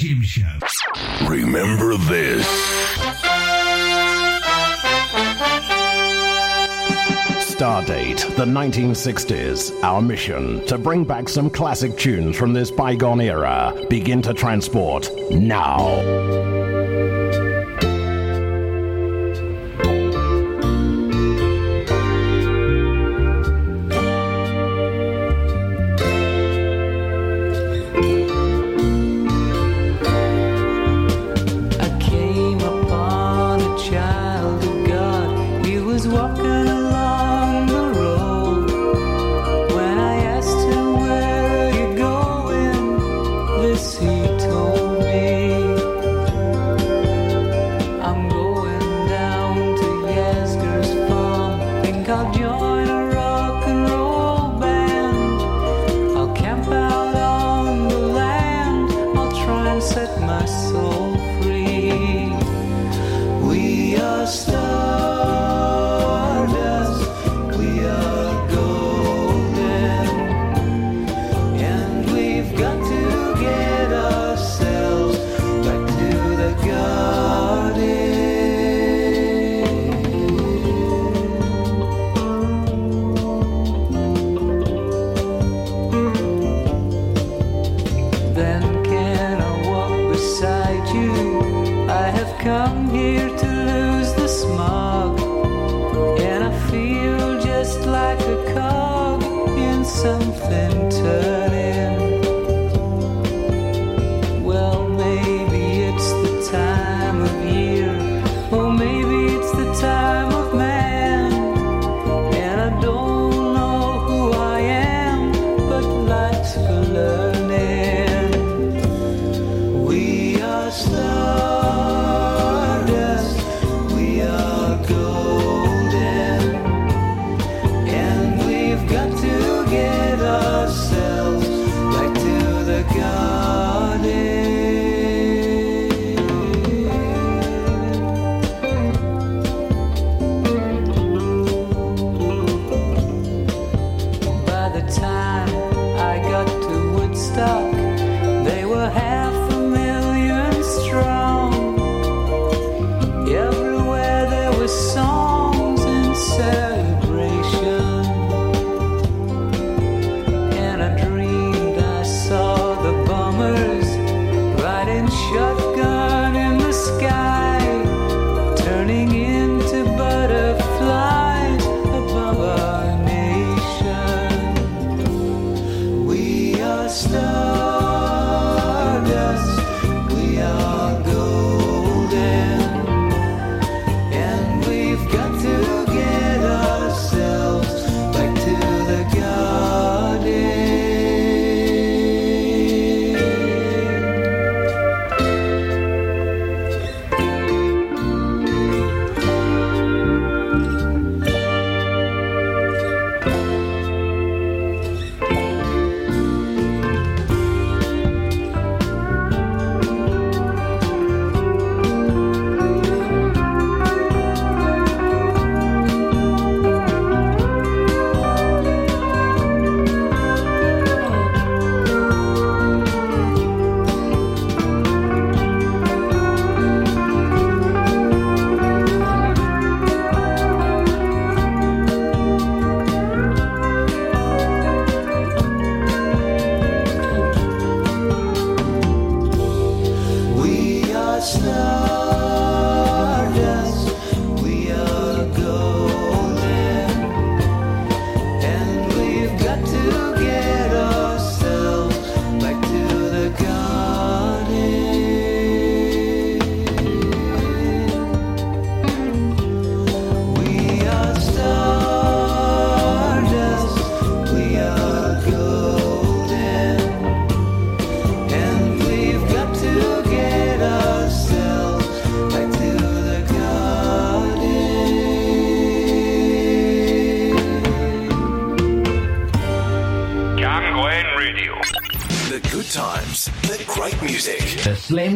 Jim Show. Remember this. Stardate, the 1960s. Our mission to bring back some classic tunes from this bygone era. Begin to transport now.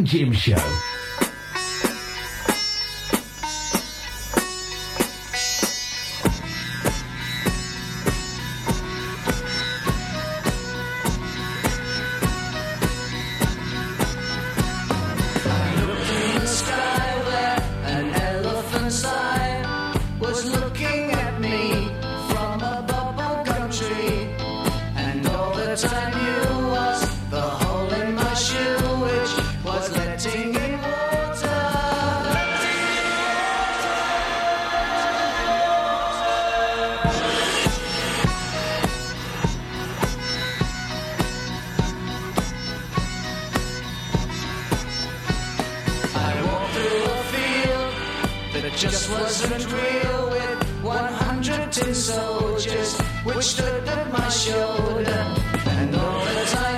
Jim Show. Soldiers which stood at my shoulder. And all the I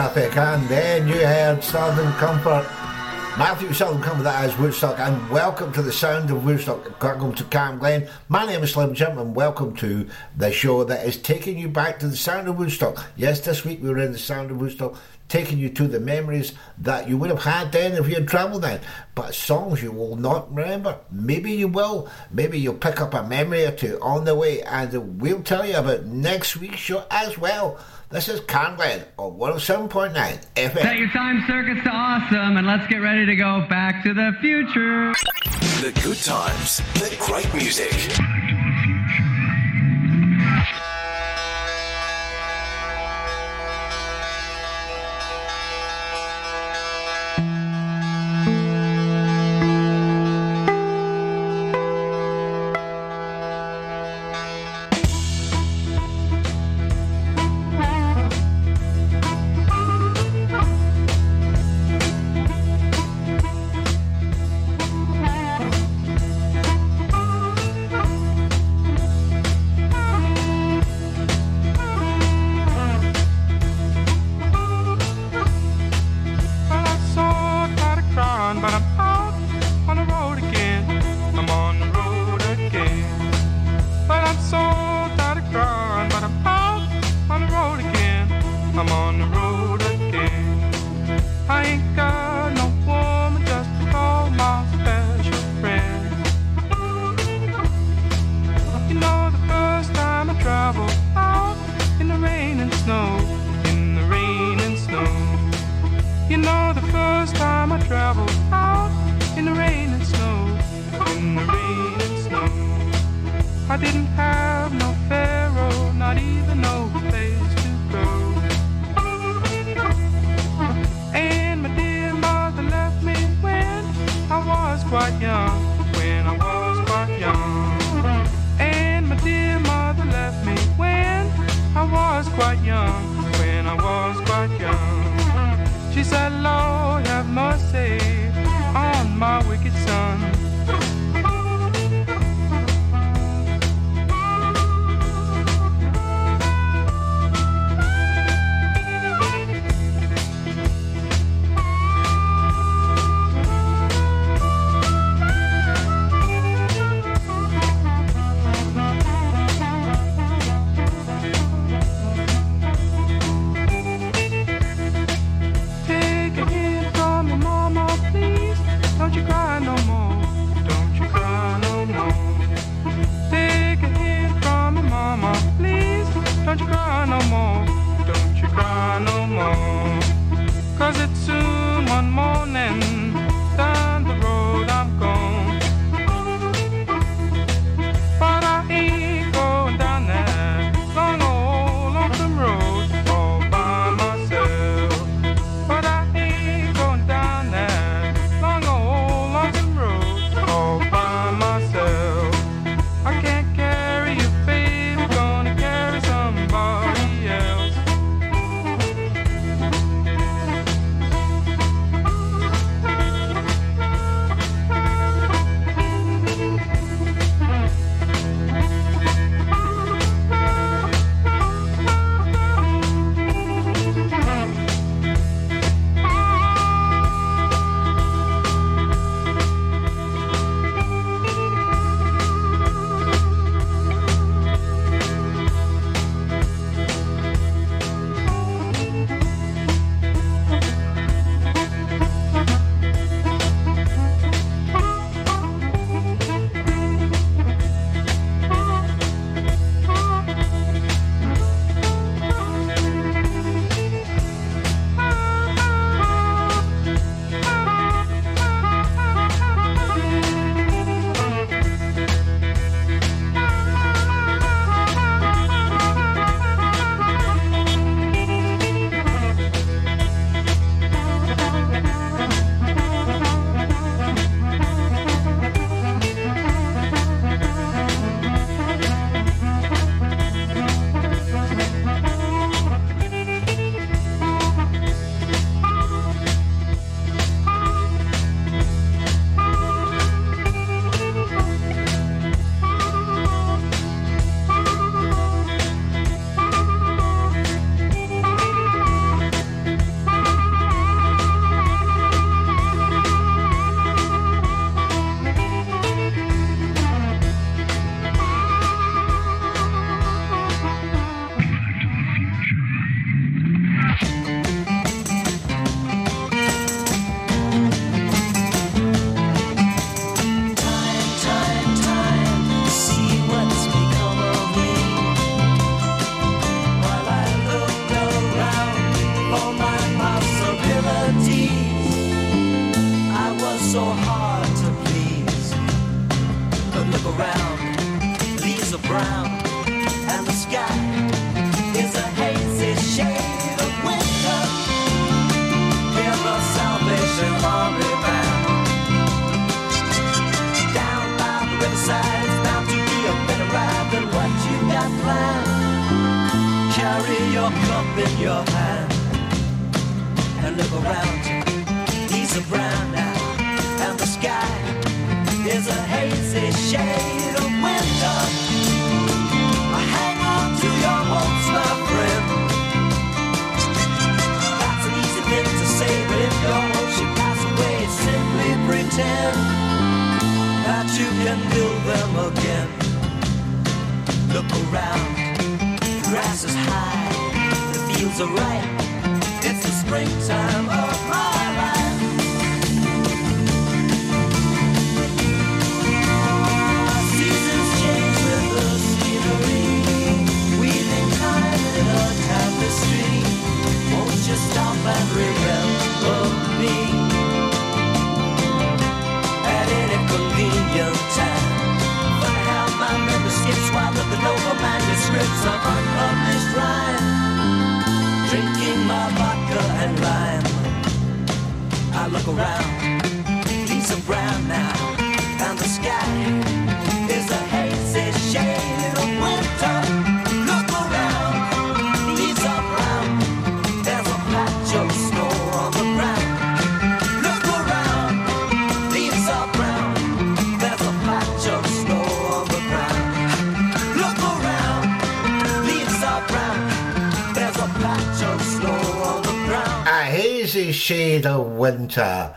Traffic and then you heard Southern Comfort. Matthew Southern Comfort, that is Woodstock, and welcome to the sound of Woodstock. Welcome to Cam Glen. My name is Slim Jim, and welcome to the show that is taking you back to the sound of Woodstock. Yes, this week we were in the sound of Woodstock, taking you to the memories that you would have had then if you had travelled then, but songs you will not remember. Maybe you will. Maybe you'll pick up a memory or two on the way, and we'll tell you about next week's show as well. This is Conrad Glen on 107.9 FM. Set your time circuits to awesome and let's get ready to go back to the future. The good times, the great music. Look around. He's a brown now, and the sky is a hazy shade of winter. Hang on to your hopes, my friend. That's an easy thing to say, but if your hopes should pass away, simply pretend that you can build them again. Look around, the grass is high, the fields are ripe. It's a springtime of promise the Look around, shade of winter.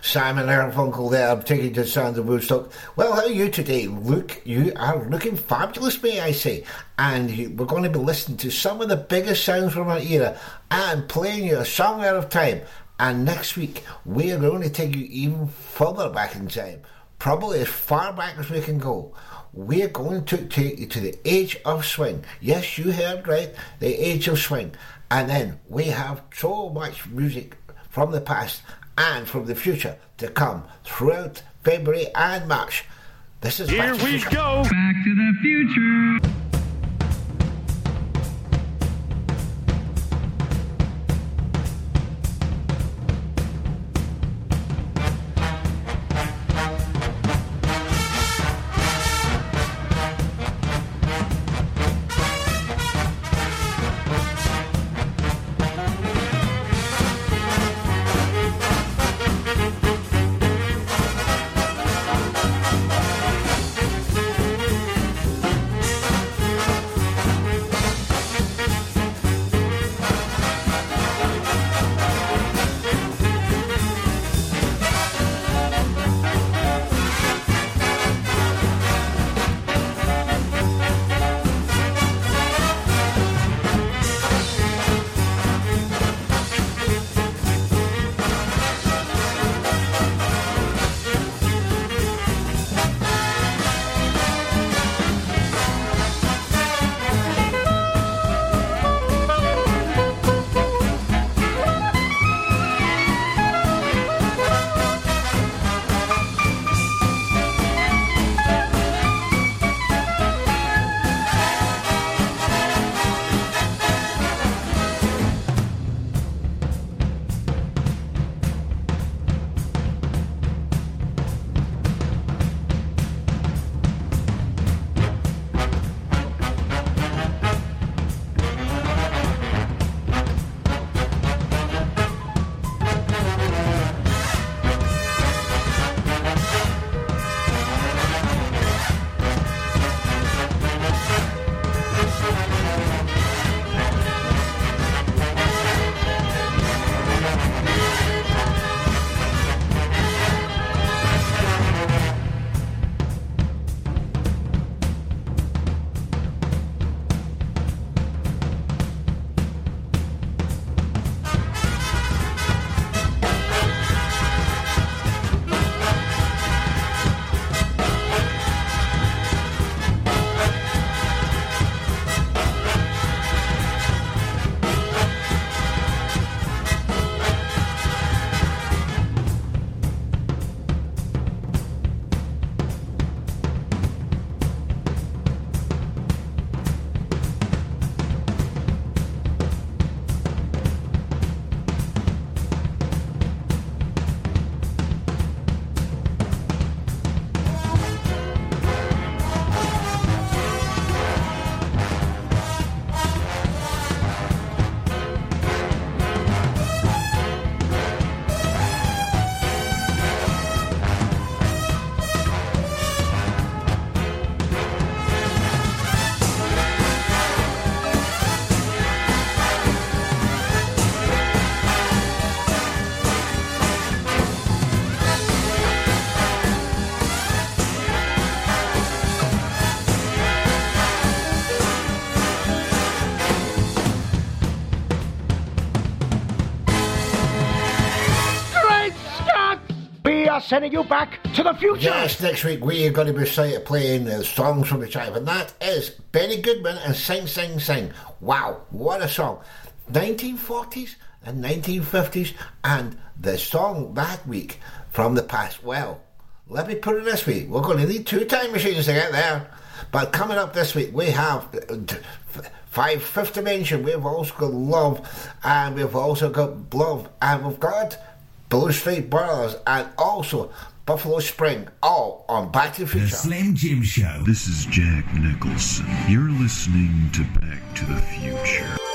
Simon Garfunkel there, I'm taking to of Woodstock. Well, how are you today? Look, you are looking fabulous, may I say. And we're going to be listening to some of the biggest sounds from our era and playing you a song out of time. And next week, we are going to take you even further back in time, probably as far back as we can go. We're going to take you to the age of swing. Yes, you heard right, the age of swing. And then we have so much music from the past and from the future to come throughout February and March. This is Here Back to we Future. go. Back to the future. Sending you back to the future. Yes, next week we are going to be playing uh, songs from the tribe, and that is Benny Goodman and Sing Sing Sing. Wow, what a song! 1940s and 1950s, and the song that week from the past. Well, let me put it this way: we're going to need two time machines to get there. But coming up this week, we have uh, Five Fifth Dimension. We've also got Love, and we've also got Love, and we've got Blue Street Brothers, and also Buffalo Spring, all on Back to the Future. The Slim Jim Show. This is Jack Nicholson. You're listening to Back to the Future.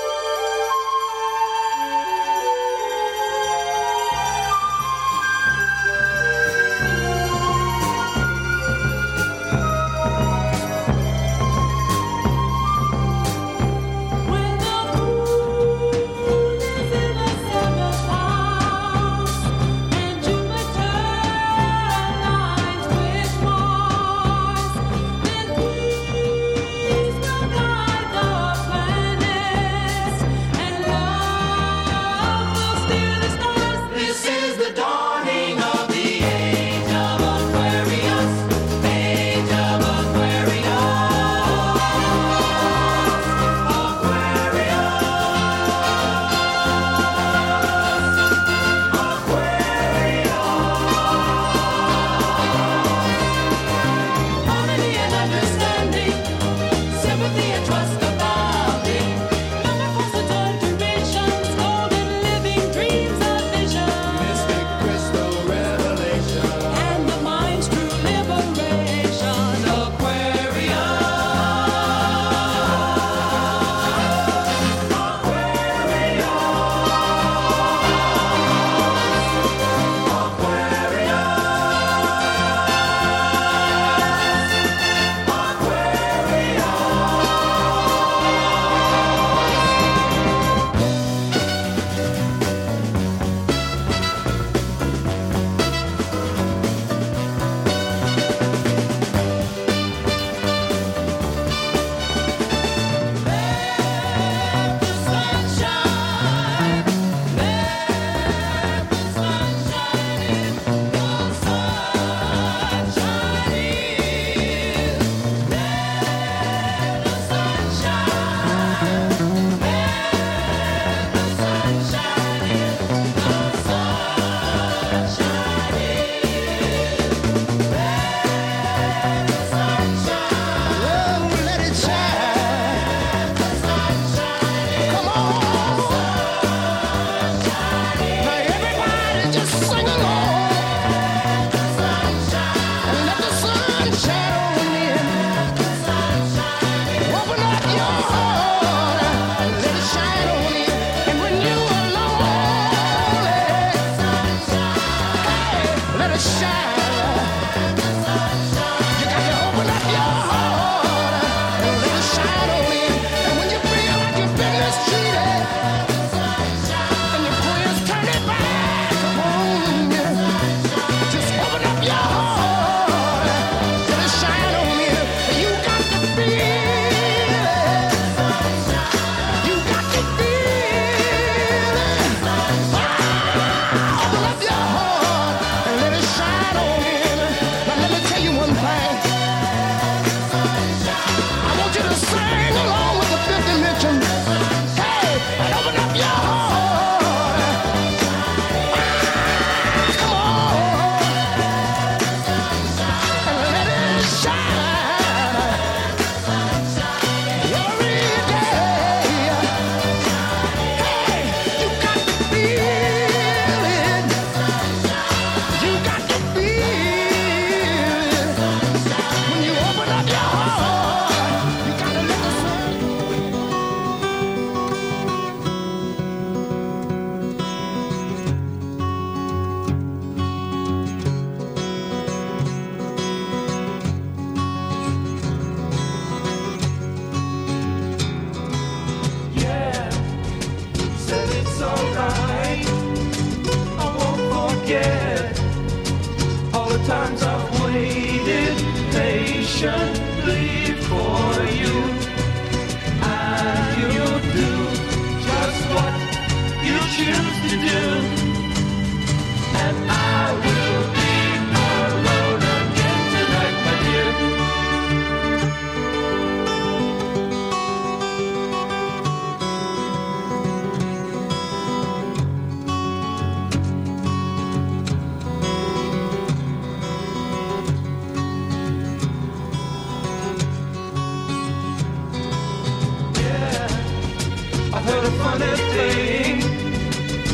the funny thing.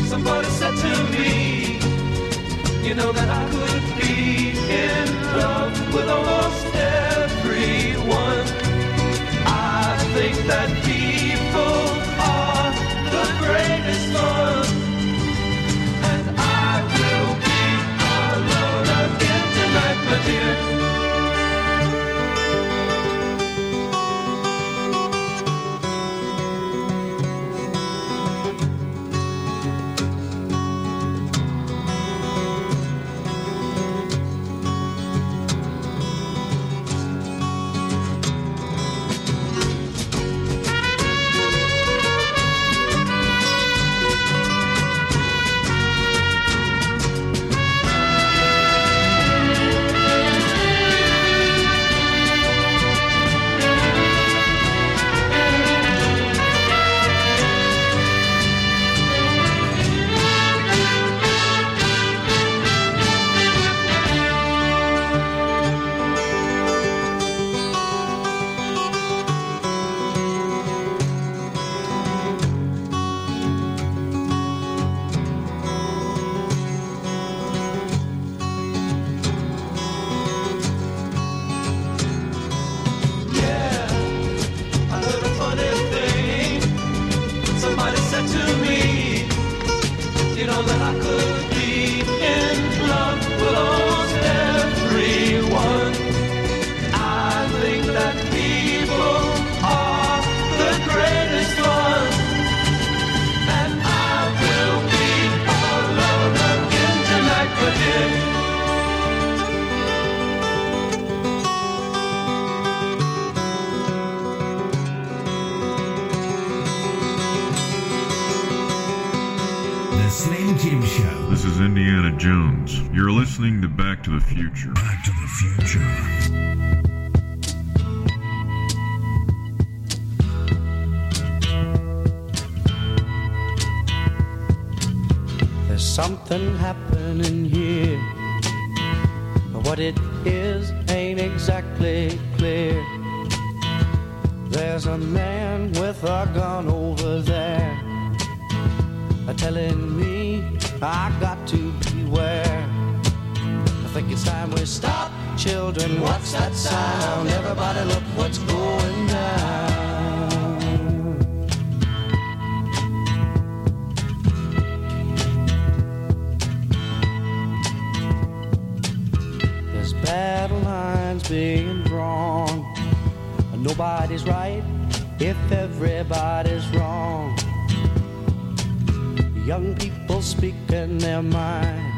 Somebody said to me, you know that I could be in love with a horse. Jones. You're listening to Back to the Future. Back to the Future. There's something happening here. But What it is ain't exactly clear. There's a man with a gun over there telling me I got time we stop, children. What's that sound? Everybody, look what's going down. There's battle lines being drawn. Nobody's right if everybody's wrong. Young people speaking their minds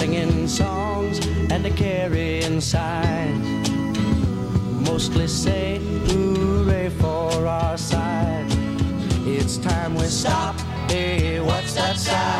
singing songs and a carrying signs. Mostly say hooray for our side. It's time we stop. Hey, what's that sound?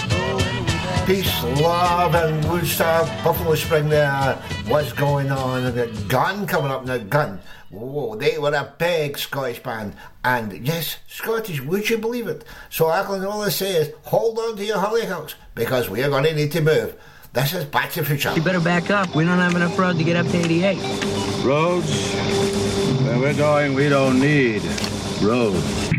Peace, love, and Woodstock, Buffalo Spring there. What's going on? And the Gun coming up now. Gun. Whoa, they were a big Scottish band. And yes, Scottish, would you believe it? So I can only say is hold on to your hollyhocks because we are going to need to move. This is Back to the Future. You better back up. We don't have enough road to get up to 88. Roads? Where we're going, we don't need roads.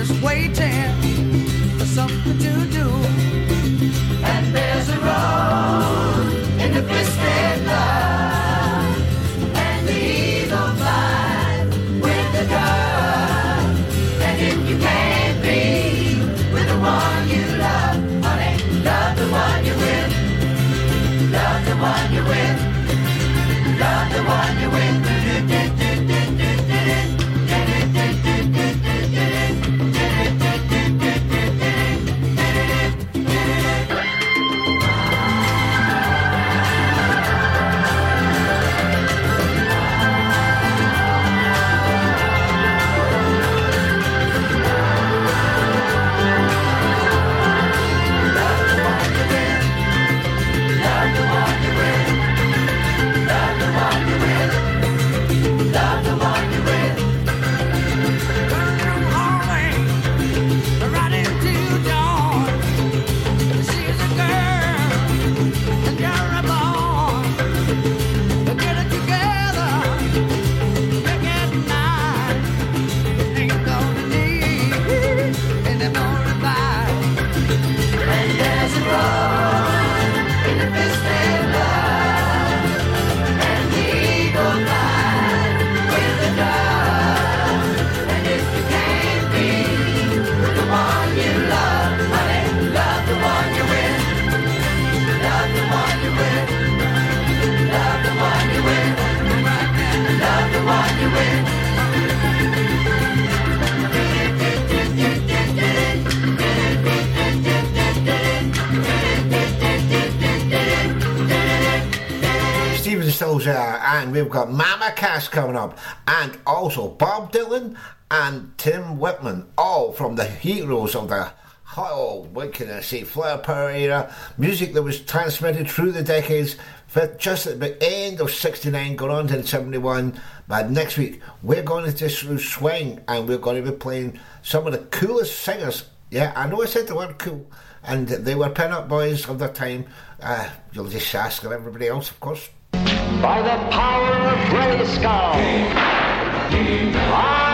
just waiting. and we've got Mama Cass coming up, and also Bob Dylan and Tim Whitman, all from the heroes of the oh, what can I say, flower power era, music that was transmitted through the decades, just at the end of 69, going on to 71. But next week, we're going to just swing and we're going to be playing some of the coolest singers. Yeah, I know I said the word cool, and they were pin up boys of their time. Uh, you'll just ask everybody else, of course by the power of Grayskull. I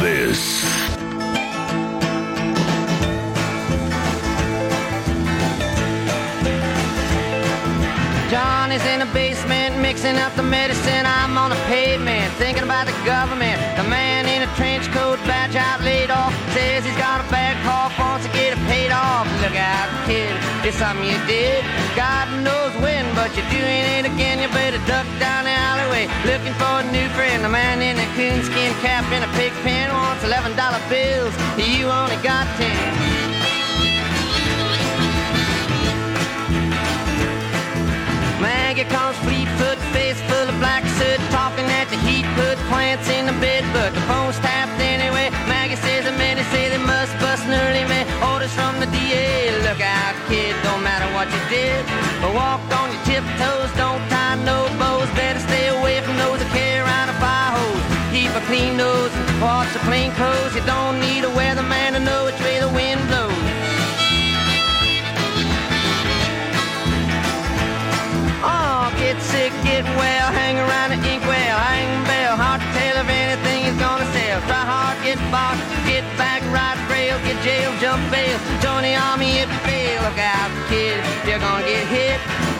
this. Johnny's in the basement mixing up the medicine. I'm on the pavement thinking about the government. The man in a trench coat, badge out, laid off, says he's got a bad cough, wants to get paid off. Look out, kid, it's something you did. God knows when, but you're doing it again. You better duck down the alleyway looking for a new friend. The man in a coonskin cap and a pig pen wants eleven dollar bills. You only got ten. Maggie comes fleet-foot, face full of black soot, talking at the heat, put plants in the bed, but the phone's tapped kid, don't matter what you did. But walk on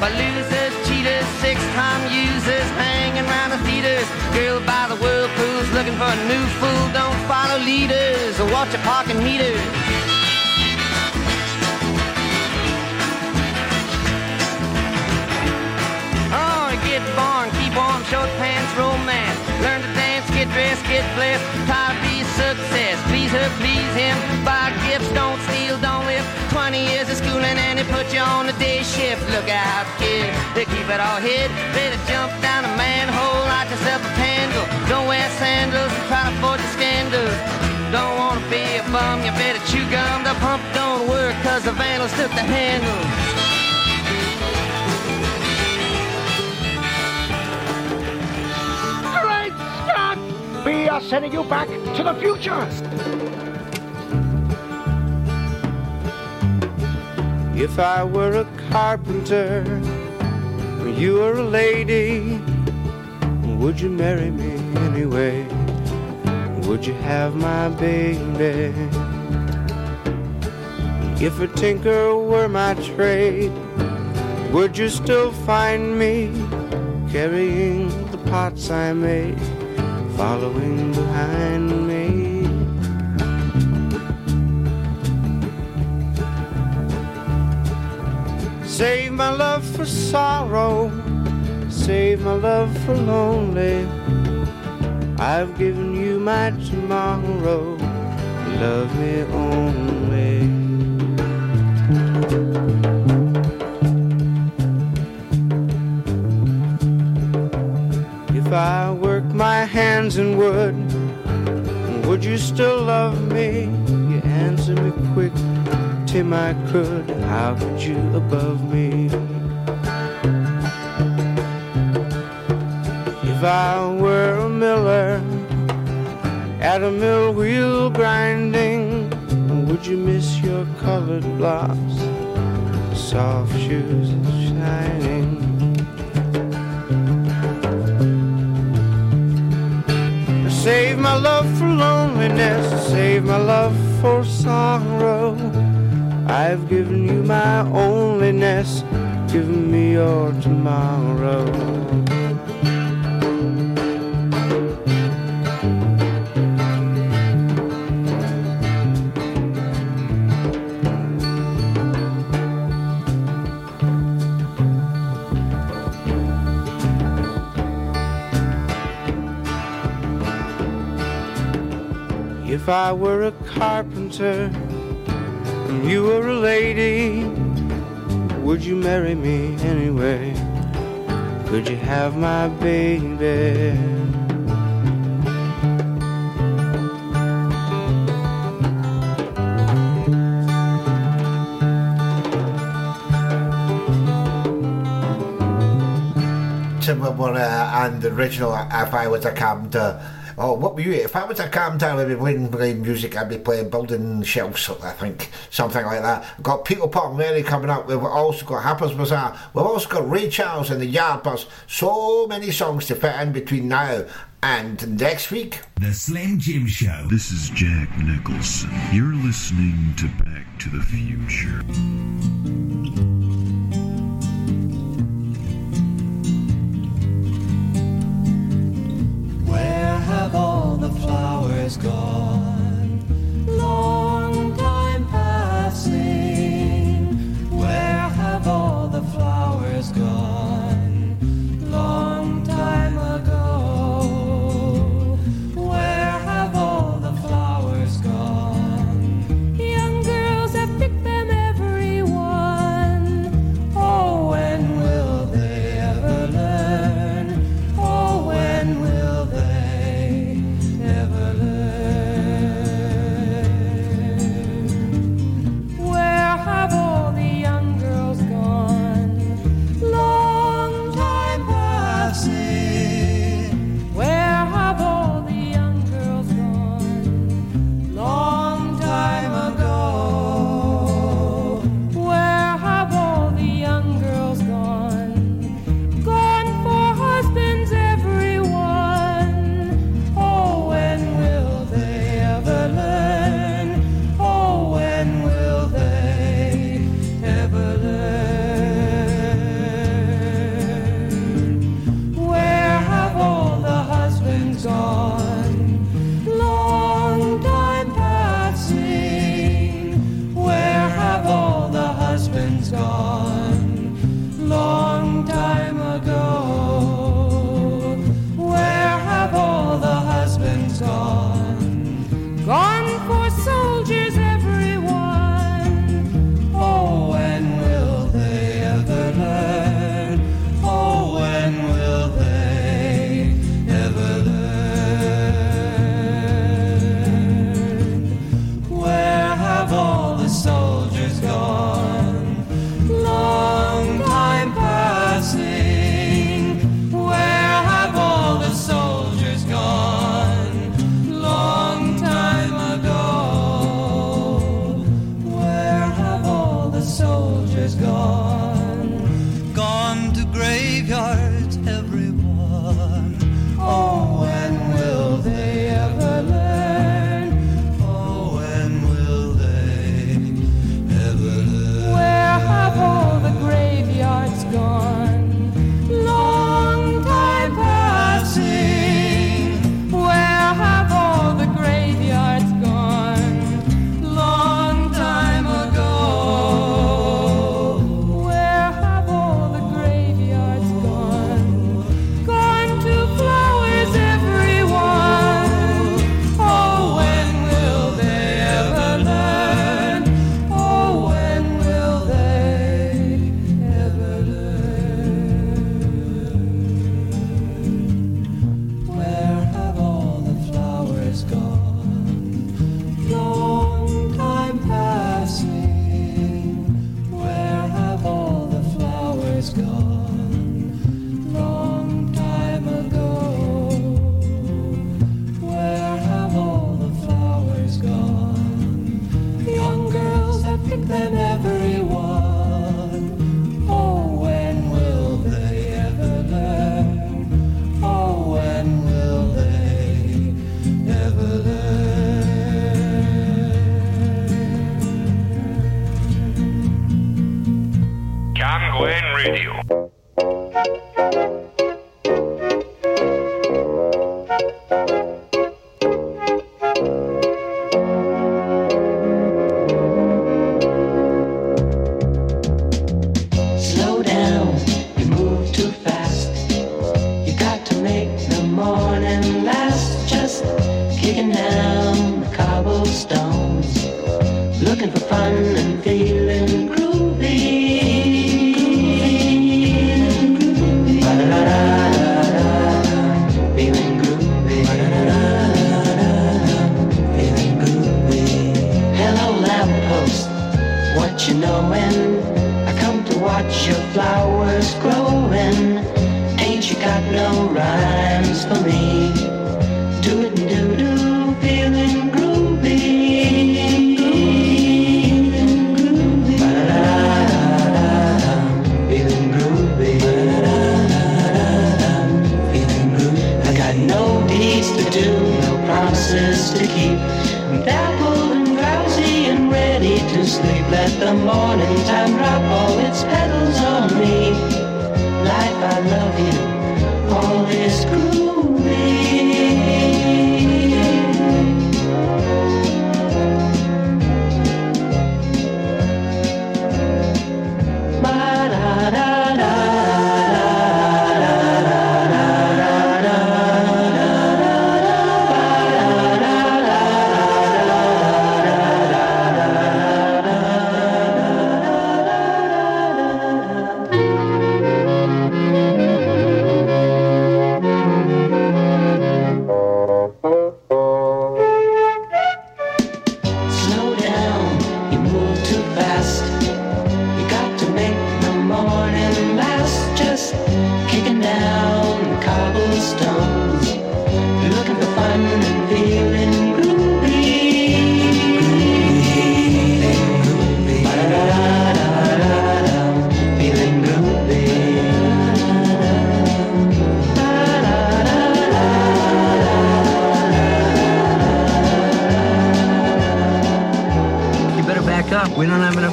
losers, cheaters, six-time users, hanging around the theaters. Girl by the whirlpools, looking for a new fool. Don't follow leaders or watch your parking meters. Oh, get born, keep warm, short pants, romance. Learn to dance, get dressed, get blessed. Try to be success. Please her, please him. Buy gifts, don't steal, don't. 20 years of schooling and they put you on the day shift. Look out, kid, they keep it all hid. Better jump down a manhole, light yourself a candle. Don't wear sandals, and try to avoid the scandals. Don't wanna be a bum, you better chew gum. The pump don't work cause the vandals took the handle. We are sending you back to the future! If I were a carpenter, you were a lady, would you marry me anyway? Would you have my baby? If a tinker were my trade, would you still find me carrying the pots I made, following behind me? Save my love for sorrow, save my love for lonely. I've given you my tomorrow, love me only. If I work my hands in wood, would you still love me? You answer me quick, Tim, I could. How could you above me? If I were a miller at a mill wheel grinding, would you miss your colored blocks, soft shoes shining? Save my love for loneliness, save my love for sorrow. I've given you my onlyness, given me your tomorrow. If I were a carpenter you were a lady, would you marry me anyway? Could you have my baby? Tim Wilmore uh, and the original If I Was a Carpenter. Oh, what were you? If I was a carpenter, I'd be playing, playing music. I'd be playing building shelves, I think, something like that. We've got Peter Paul and Mary coming up. We've also got Harpers Bizarre. We've also got Ray Charles and the Yardbirds. So many songs to fit in between now And next week, The Slim Jim Show. This is Jack Nicholson. You're listening to Back to the Future. Flowers gone?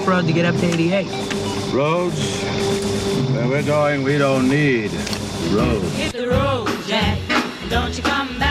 Broad to get up to 88. Roads? Where we're going, we don't need roads. Hit the road, Jack. Don't you come back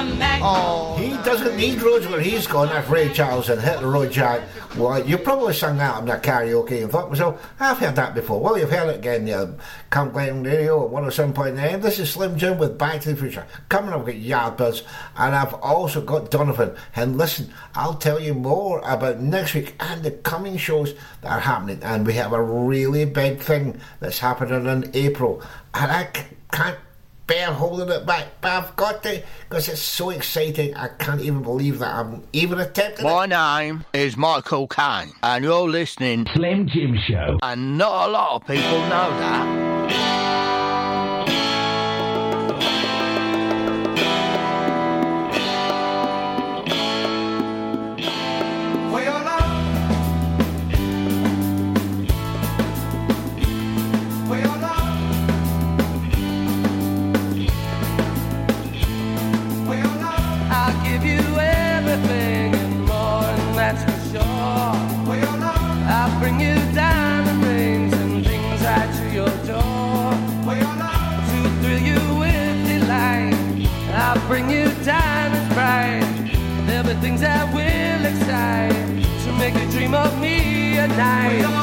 come back Oh. He doesn't need roads where he's gone. If Ray Charles and hit the road, Jack. Well, you probably sung that on the karaoke and thought myself, I've heard that before. Well, you've heard it again. Yeah, Camglen Radio at 107.9. This is Slim Jim with Back to the Future. Coming up, we've got Yardbirds, and I've also got Donovan. And listen, I'll tell you more about next week and the coming shows that are happening. And we have a really big thing that's happening in April. And I c- can't bear holding it back, but I've got to because it's so exciting. I can't even believe that I'm even attempting My name is Michael Caine, and you're listening Slim Jim Show. And not a lot of people know that. Dream of me at night.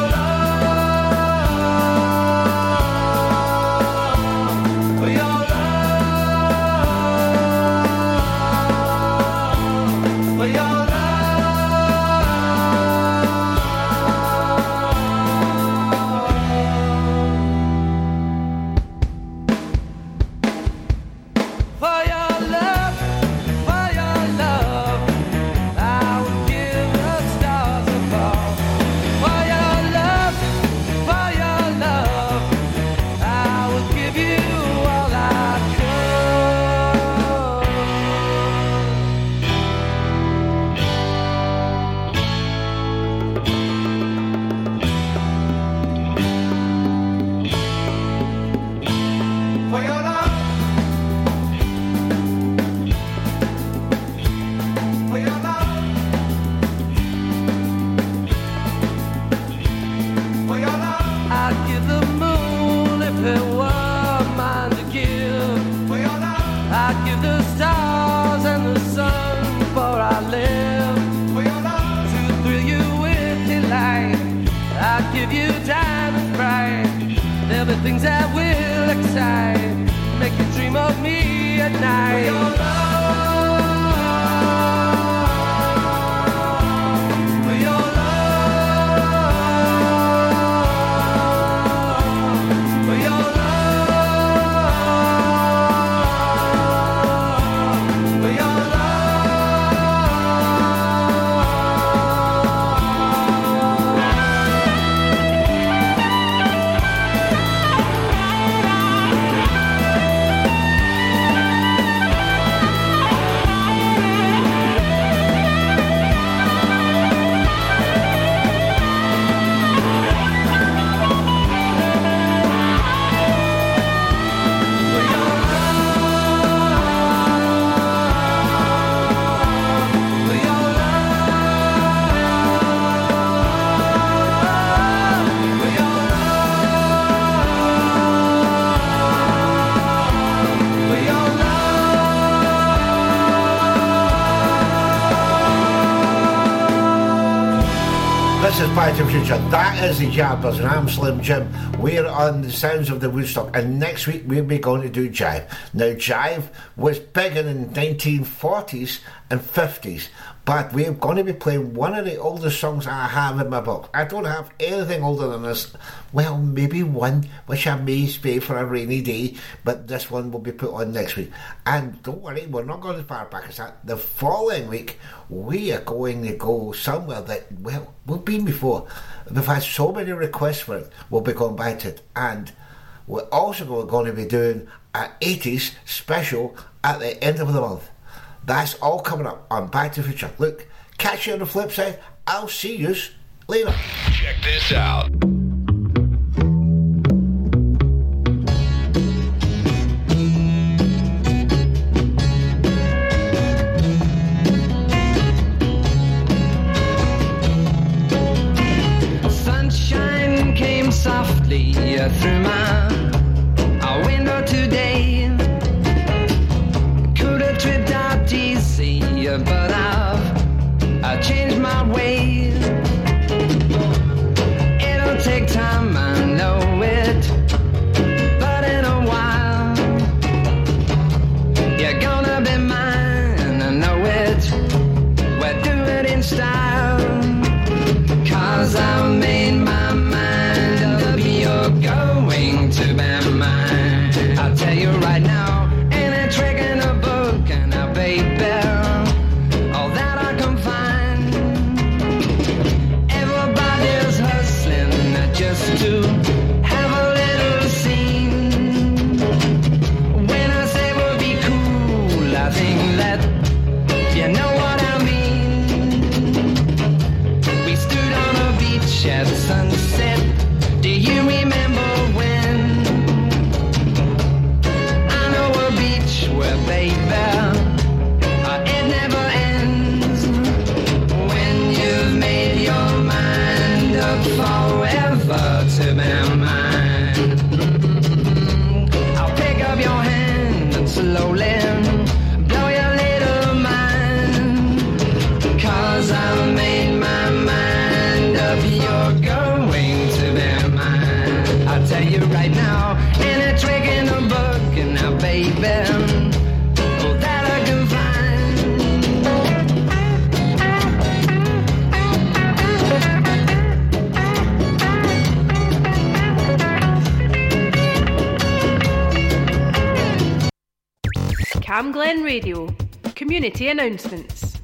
Future. That is the Jabbers, and I'm Slim Jim. We're on the sounds of the Woodstock, and next week we'll be going to do Jive. Now, Jive was big in the 1940s and 50s, but we're going to be playing one of the oldest songs I have in my book. I don't have anything older than this. Well, maybe one, which I may spare for a rainy day, but this one will be put on next week. And don't worry, we're not going as far back as that. The following week, we are going to go somewhere that, well, we've been before. We've had so many requests for it, we'll be going back to it. And we're also going to be doing an 80s special at the end of the month. That's all coming up on Back to the Future. Look, catch you on the flip side. I'll see you later. Check this out. Just Announcements.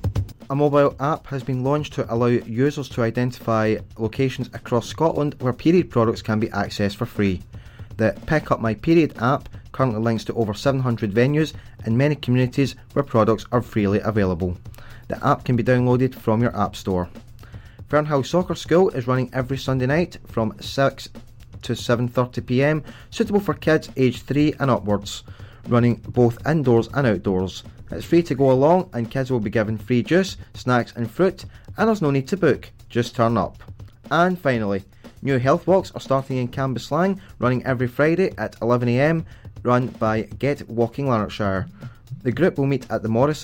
A mobile app has been launched to allow users to identify locations across Scotland where period products can be accessed for free. The Pick Up My Period app currently links to over 700 venues in many communities where products are freely available. The app can be downloaded from your App Store. Fernhouse Soccer School is running every Sunday night from 6 to 7:30 p.m. suitable for kids aged 3 and upwards, running both indoors and outdoors. It's free to go along and kids will be given free juice, snacks and fruit and there's no need to book, just turn up. And finally, new health walks are starting in Cambuslang, running every Friday at 11am, run by Get Walking Lanarkshire. The group will meet at the Morrison